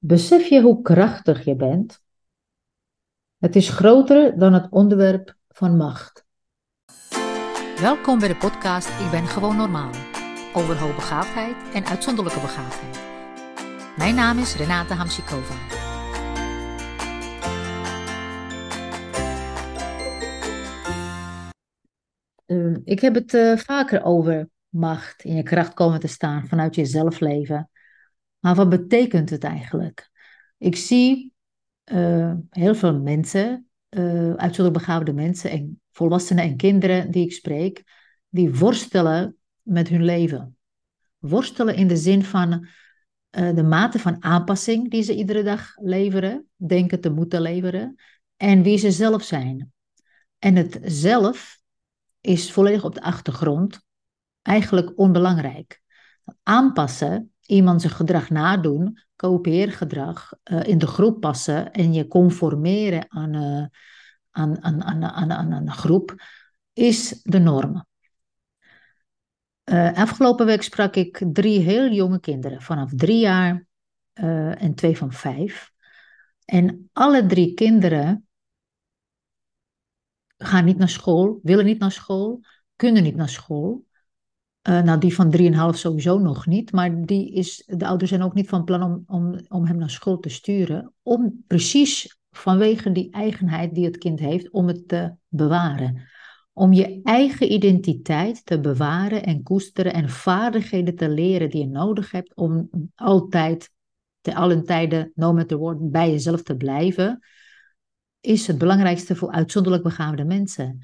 Besef je hoe krachtig je bent? Het is groter dan het onderwerp van macht. Welkom bij de podcast Ik ben gewoon normaal. Over hoogbegaafdheid en uitzonderlijke begaafdheid. Mijn naam is Renate Hamsikova. Uh, ik heb het uh, vaker over macht, in je kracht komen te staan vanuit je zelfleven. Maar wat betekent het eigenlijk? Ik zie uh, heel veel mensen, uh, uitzonderlijk begaafde mensen en volwassenen en kinderen die ik spreek, die worstelen met hun leven. Worstelen in de zin van uh, de mate van aanpassing die ze iedere dag leveren, denken te moeten leveren, en wie ze zelf zijn. En het zelf is volledig op de achtergrond, eigenlijk onbelangrijk. Aanpassen iemand zijn gedrag nadoen, kopieergedrag, uh, in de groep passen en je conformeren aan, uh, aan, aan, aan, aan, een groep, is de norm. Uh, afgelopen week sprak ik drie heel jonge kinderen, vanaf drie jaar en twee van vijf. En alle drie kinderen gaan niet naar school, willen niet naar school, kunnen niet naar school. Uh, nou, die van 3,5 sowieso nog niet. Maar die is, de ouders zijn ook niet van plan om, om, om hem naar school te sturen. Om precies vanwege die eigenheid die het kind heeft, om het te bewaren. Om je eigen identiteit te bewaren en koesteren en vaardigheden te leren die je nodig hebt om altijd, te allen tijden, no matter what, bij jezelf te blijven, is het belangrijkste voor uitzonderlijk begaafde mensen.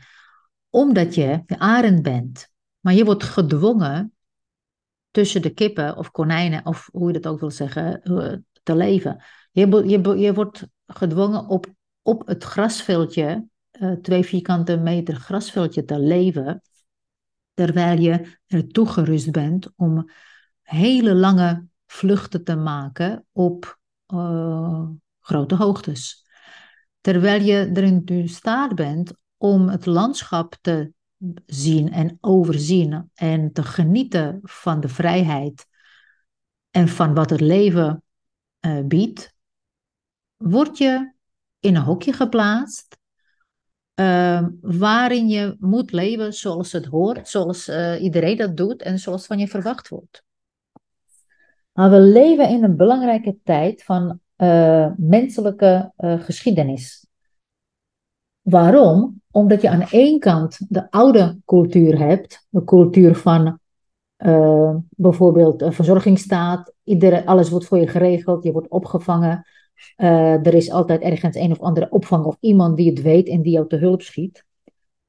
Omdat je de arend bent maar je wordt gedwongen tussen de kippen of konijnen, of hoe je dat ook wil zeggen, te leven. Je, je, je wordt gedwongen op, op het grasveldje, uh, twee vierkante meter grasveldje te leven, terwijl je er toegerust bent om hele lange vluchten te maken op uh, grote hoogtes. Terwijl je erin in staat bent om het landschap te zien en overzien en te genieten van de vrijheid en van wat het leven uh, biedt, word je in een hokje geplaatst uh, waarin je moet leven zoals het hoort, zoals uh, iedereen dat doet en zoals van je verwacht wordt. Maar we leven in een belangrijke tijd van menselijke geschiedenis. Waarom? Omdat je aan één kant de oude cultuur hebt, de cultuur van uh, bijvoorbeeld een verzorgingsstaat, iedere, alles wordt voor je geregeld, je wordt opgevangen. Uh, er is altijd ergens een of andere opvang of iemand die het weet en die jou te hulp schiet.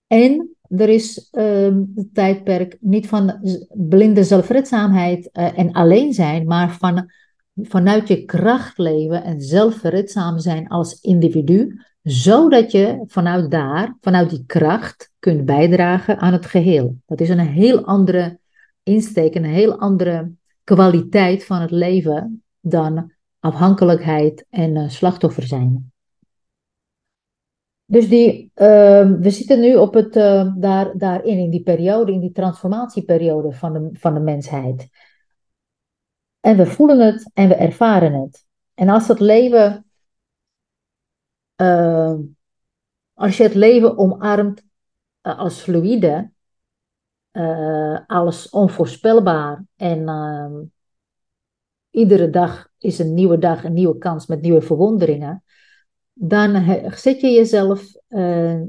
En er is uh, het tijdperk niet van blinde zelfredzaamheid uh, en alleen zijn, maar van, vanuit je kracht leven en zelfredzaam zijn als individu zodat je vanuit daar, vanuit die kracht, kunt bijdragen aan het geheel. Dat is een heel andere insteek, een heel andere kwaliteit van het leven dan afhankelijkheid en uh, slachtoffer zijn. Dus die, uh, we zitten nu op het, uh, daar, daarin, in die periode, in die transformatieperiode van de, van de mensheid. En we voelen het en we ervaren het. En als het leven uh, als je het leven omarmt uh, als fluide, uh, als onvoorspelbaar en ehm, iedere dag is een nieuwe dag, een nieuwe kans met nieuwe verwonderingen, dan zet je jezelf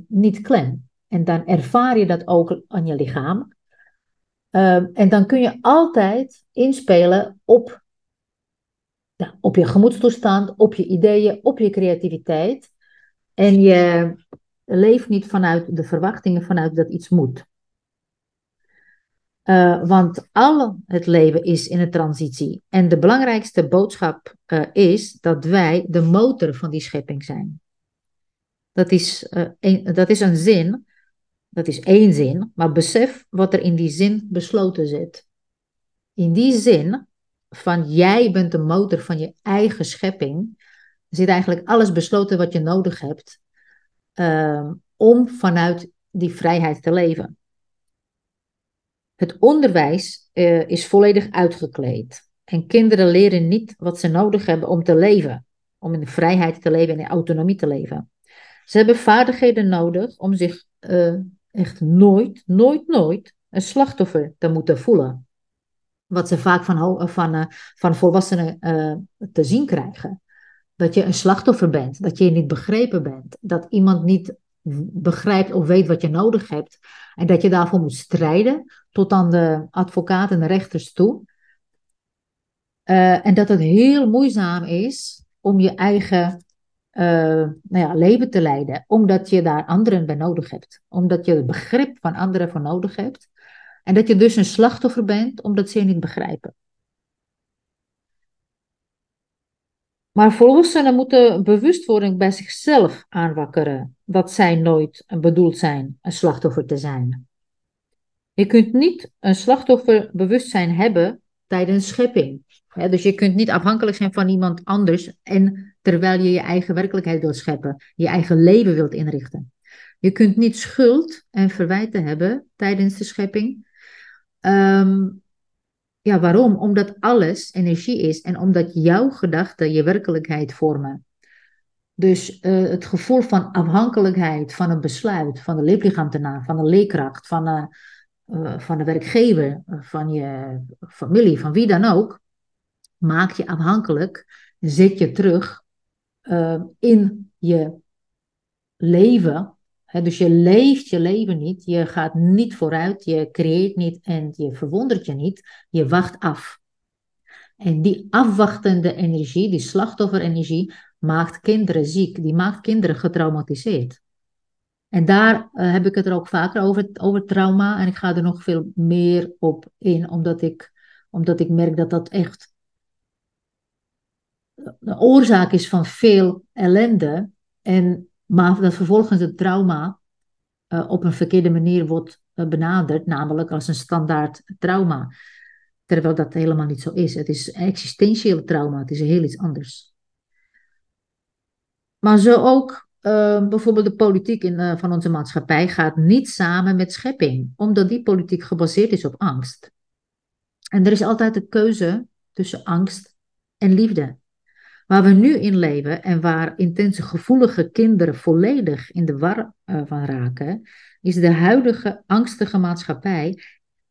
niet klem. En dan ervaar je dat ook aan je lichaam. Ehm, en dan kun je altijd inspelen op, op je gemoedstoestand, op je ideeën, op je creativiteit. En je leeft niet vanuit de verwachtingen, vanuit dat iets moet. Uh, want al het leven is in een transitie. En de belangrijkste boodschap uh, is dat wij de motor van die schepping zijn. Dat is, uh, een, dat is een zin, dat is één zin, maar besef wat er in die zin besloten zit. In die zin van jij bent de motor van je eigen schepping, zit eigenlijk alles besloten wat je nodig hebt uh, om vanuit die vrijheid te leven. Het onderwijs uh, is volledig uitgekleed. En kinderen leren niet wat ze nodig hebben om te leven. Om in vrijheid te leven en in autonomie te leven. Ze hebben vaardigheden nodig om zich uh, echt nooit, nooit, nooit een slachtoffer te moeten voelen. Wat ze vaak van, van, uh, van volwassenen te zien krijgen. Dat je een slachtoffer bent, dat je niet begrepen bent, dat iemand niet begrijpt of weet wat je nodig hebt en dat je daarvoor moet strijden tot aan de advocaat en de rechters toe. Uh, en dat het heel moeizaam is om je eigen uh, nou ja, leven te leiden, omdat je daar anderen bij nodig hebt. Omdat je het begrip van anderen voor nodig hebt. En dat je dus een slachtoffer bent, omdat ze je niet begrijpen. Maar volwassenen moeten bewustwording bij zichzelf aanwakkeren dat zij nooit bedoeld zijn een slachtoffer te zijn. Je kunt niet een slachtofferbewustzijn hebben tijdens schepping. dus je kunt niet afhankelijk zijn van iemand anders en terwijl je je eigen werkelijkheid wilt scheppen, je eigen leven wilt inrichten. Je kunt niet schuld en verwijten hebben tijdens de schepping. Um, ja, waarom? Omdat alles energie is en omdat jouw gedachten je werkelijkheid vormen. Dus uh, het gevoel van afhankelijkheid van een besluit, van de leerplichtambtenaar, van de leerkracht, van, uh, uh, van de werkgever, van je familie, van wie dan ook, maakt je afhankelijk, zet je terug in je leven dus je leeft je leven niet, je gaat niet vooruit, je creëert niet en je verwondert je niet, je wacht af. En die afwachtende energie, die slachtofferenergie, maakt kinderen ziek, die maakt kinderen getraumatiseerd. En daar uh, heb ik het er ook vaker over, over trauma en ik ga er nog veel meer op in, omdat ik, omdat ik merk dat dat echt de oorzaak is van veel ellende. En maar dat vervolgens het trauma uh, op een verkeerde manier wordt uh, benaderd, namelijk als een standaard trauma. Terwijl dat helemaal niet zo is. Het is existentieel trauma, het is heel iets anders. Maar zo ook uh, bijvoorbeeld de politiek in, van onze maatschappij gaat niet samen met schepping, omdat die politiek gebaseerd is op angst. En er is altijd een keuze tussen angst en liefde. Waar we nu in leven en waar intense gevoelige kinderen volledig in de war uh, van raken, is de huidige angstige maatschappij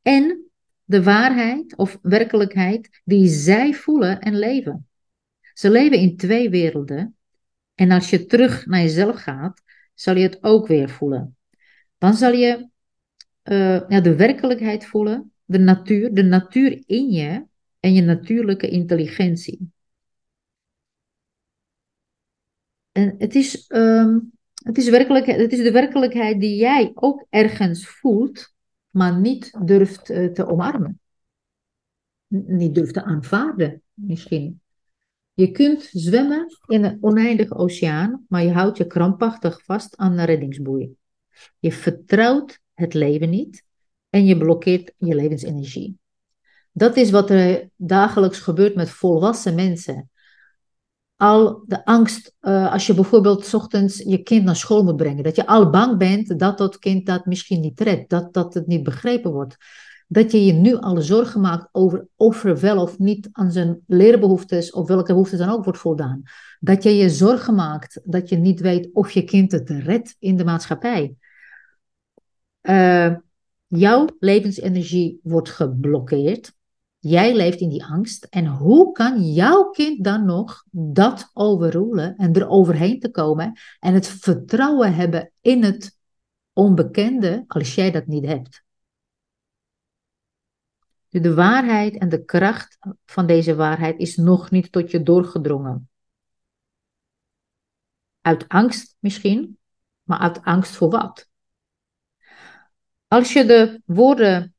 en de waarheid of werkelijkheid die zij voelen en leven. Ze leven in twee werelden en als je terug naar jezelf gaat, zal je het ook weer voelen. Dan zal je uh, ja, de werkelijkheid voelen, de natuur, de natuur in je en je natuurlijke intelligentie. En het is, um, het, is werkelijk, het is de werkelijkheid die jij ook ergens voelt, maar niet durft uh, te omarmen. Niet durft te aanvaarden, misschien. Je kunt zwemmen in een oneindige oceaan, maar je houdt je krampachtig vast aan een reddingsboei. Je vertrouwt het leven niet en je blokkeert je levensenergie. Dat is wat er dagelijks gebeurt met volwassen mensen al de angst, uh, als je bijvoorbeeld ochtends je kind naar school moet brengen, dat je al bang bent dat dat kind dat misschien niet redt, dat, dat het niet begrepen wordt. Dat je je nu al zorgen maakt over of er wel of niet aan zijn leerbehoeftes of welke behoeften dan ook wordt voldaan. Dat je je zorgen maakt dat je niet weet of je kind het redt in de maatschappij. Uh, jouw levensenergie wordt geblokkeerd Jij leeft in die angst. En hoe kan jouw kind dan nog dat overroelen en er overheen te komen en het vertrouwen hebben in het onbekende als jij dat niet hebt? De waarheid en de kracht van deze waarheid is nog niet tot je doorgedrongen. Uit angst misschien, maar uit angst voor wat? Als je de woorden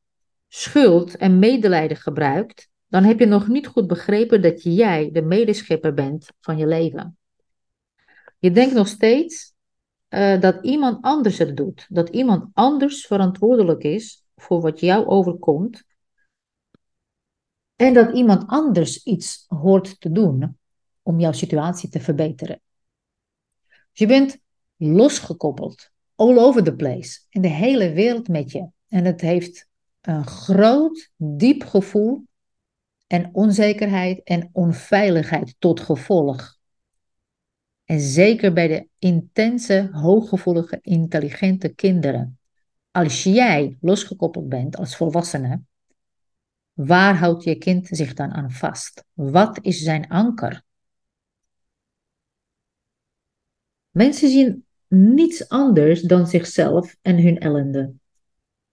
schuld en medelijden gebruikt, dan heb je nog niet goed begrepen dat jij de medeschepper bent van je leven. Je denkt nog steeds uh, dat iemand anders het doet, dat iemand anders verantwoordelijk is voor wat jou overkomt en dat iemand anders iets hoort te doen om jouw situatie te verbeteren. Dus je bent losgekoppeld, all over the place, in de hele wereld met je. En het heeft een groot, diep gevoel en onzekerheid en onveiligheid tot gevolg. En zeker bij de intense, hooggevoelige, intelligente kinderen. Als jij losgekoppeld bent als volwassene, waar houdt je kind zich dan aan vast? Wat is zijn anker? Mensen zien niets anders dan zichzelf en hun ellende,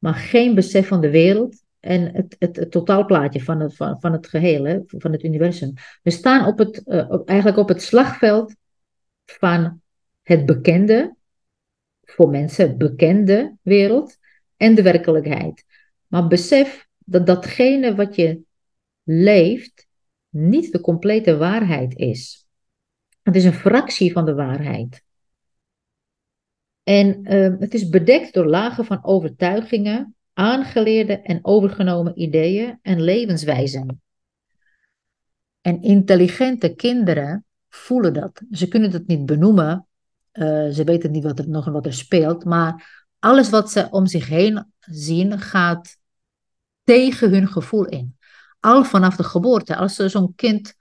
maar geen besef van de wereld en het, het, totaalplaatje van het, van, van het geheel, van het universum. We staan op het, uh, eigenlijk op het slagveld van het bekende, voor mensen bekende wereld, en de werkelijkheid. Maar besef dat datgene wat je leeft niet de complete waarheid is. Het is een fractie van de waarheid. En uh, het is bedekt door lagen van overtuigingen, aangeleerde en overgenomen ideeën en levenswijzen. En intelligente kinderen voelen dat. Ze kunnen het niet benoemen, uh, ze weten niet wat er, nog wat er speelt, maar alles wat ze om zich heen zien gaat tegen hun gevoel in. Al vanaf de geboorte, als zo'n kind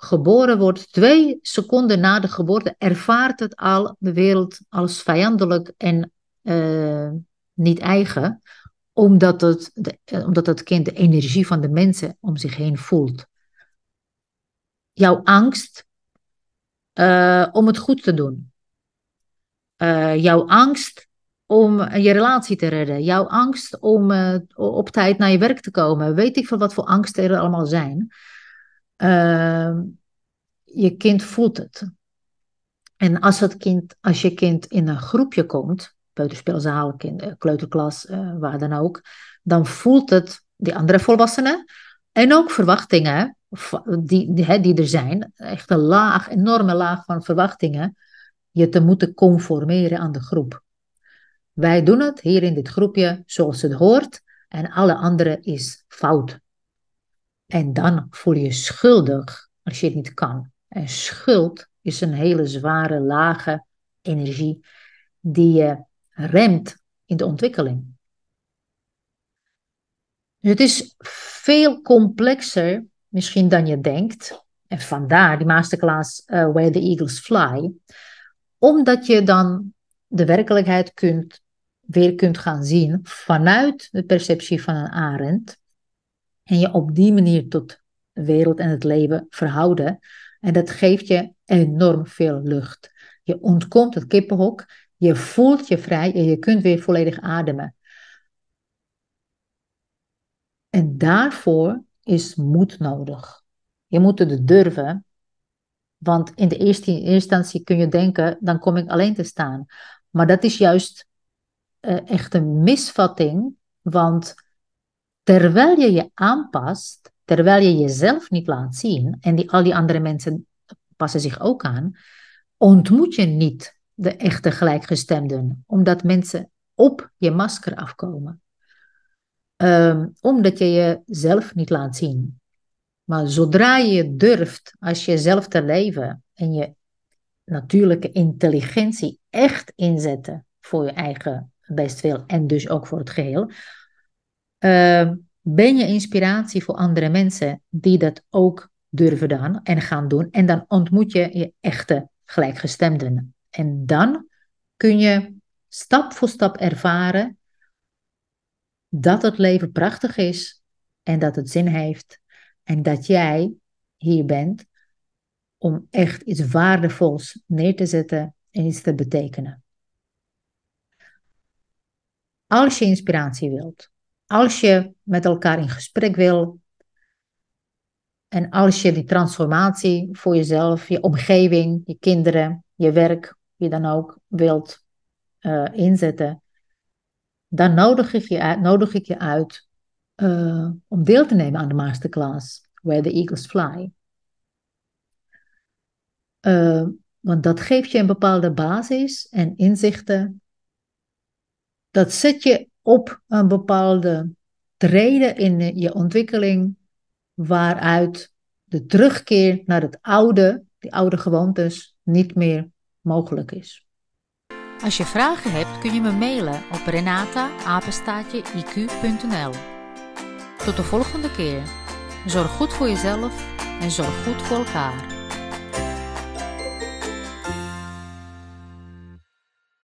geboren wordt, twee seconden na de geboorte, ervaart het al de wereld als vijandelijk en uh, niet eigen, omdat het, eh, omdat het kind de energie van de mensen om zich heen voelt. Jouw angst uh, om het goed te doen. Jouw angst om je relatie te redden. Jouw angst om op tijd naar je werk te komen. Weet ik veel wat voor angsten er allemaal zijn. Uh, je kind voelt het. En als, het kind, als je kind in een groepje komt, peuterspeelzaal, kleuterklas, uh, waar dan ook, dan voelt het die andere volwassenen en ook verwachtingen die, die, die er zijn, echt een laag, enorme laag van verwachtingen, je te moeten conformeren aan de groep. Wij doen het hier in dit groepje zoals het hoort en alle andere is fout. En dan voel je je schuldig als je het niet kan. En schuld is een hele zware, lage energie die je remt in de ontwikkeling. Het is veel complexer misschien dan je denkt. En vandaar die masterclass uh, Where the Eagles Fly. Omdat je dan de werkelijkheid kunt, weer kunt gaan zien vanuit de perceptie van een arend. En je op die manier tot de wereld en het leven verhouden. En dat geeft je enorm veel lucht. Je ontkomt het kippenhok, je voelt je vrij en je kunt weer volledig ademen. En daarvoor is moed nodig. Je moet het durven, want in de eerste instantie kun je denken, dan kom ik alleen te staan. Maar dat is juist uh, echt een misvatting, want terwijl je je aanpast, terwijl je jezelf niet laat zien, en die, al die andere mensen passen zich ook aan, ontmoet je niet de echte gelijkgestemden, omdat mensen op je masker afkomen. Um, omdat je jezelf niet laat zien. Maar zodra je durft, als je zelf te leven en je natuurlijke intelligentie echt inzetten voor je eigen bestwil en dus ook voor het geheel, uh, ben je inspiratie voor andere mensen die dat ook durven dan en gaan doen. En dan ontmoet je je echte gelijkgestemden. En dan kun je stap voor stap ervaren dat het leven prachtig is en dat het zin heeft en dat jij hier bent om echt iets waardevols neer te zetten en iets te betekenen. Als je inspiratie wilt, als je met elkaar in gesprek wil en als je die transformatie voor jezelf, je omgeving, je kinderen, je werk, je dan ook wilt uh, inzetten, dan nodig ik je uit, nodig ik je uit uh, om deel te nemen aan de masterclass Where the Eagles Fly. Uh, want dat geeft je een bepaalde basis en inzichten. Dat zet je op een bepaalde treden in je ontwikkeling, waaruit de terugkeer naar het oude, die oude gewoontes, niet meer mogelijk is. Als je vragen hebt kun je me mailen op renata-iq.nl. Tot de volgende keer. Zorg goed voor jezelf en zorg goed voor elkaar.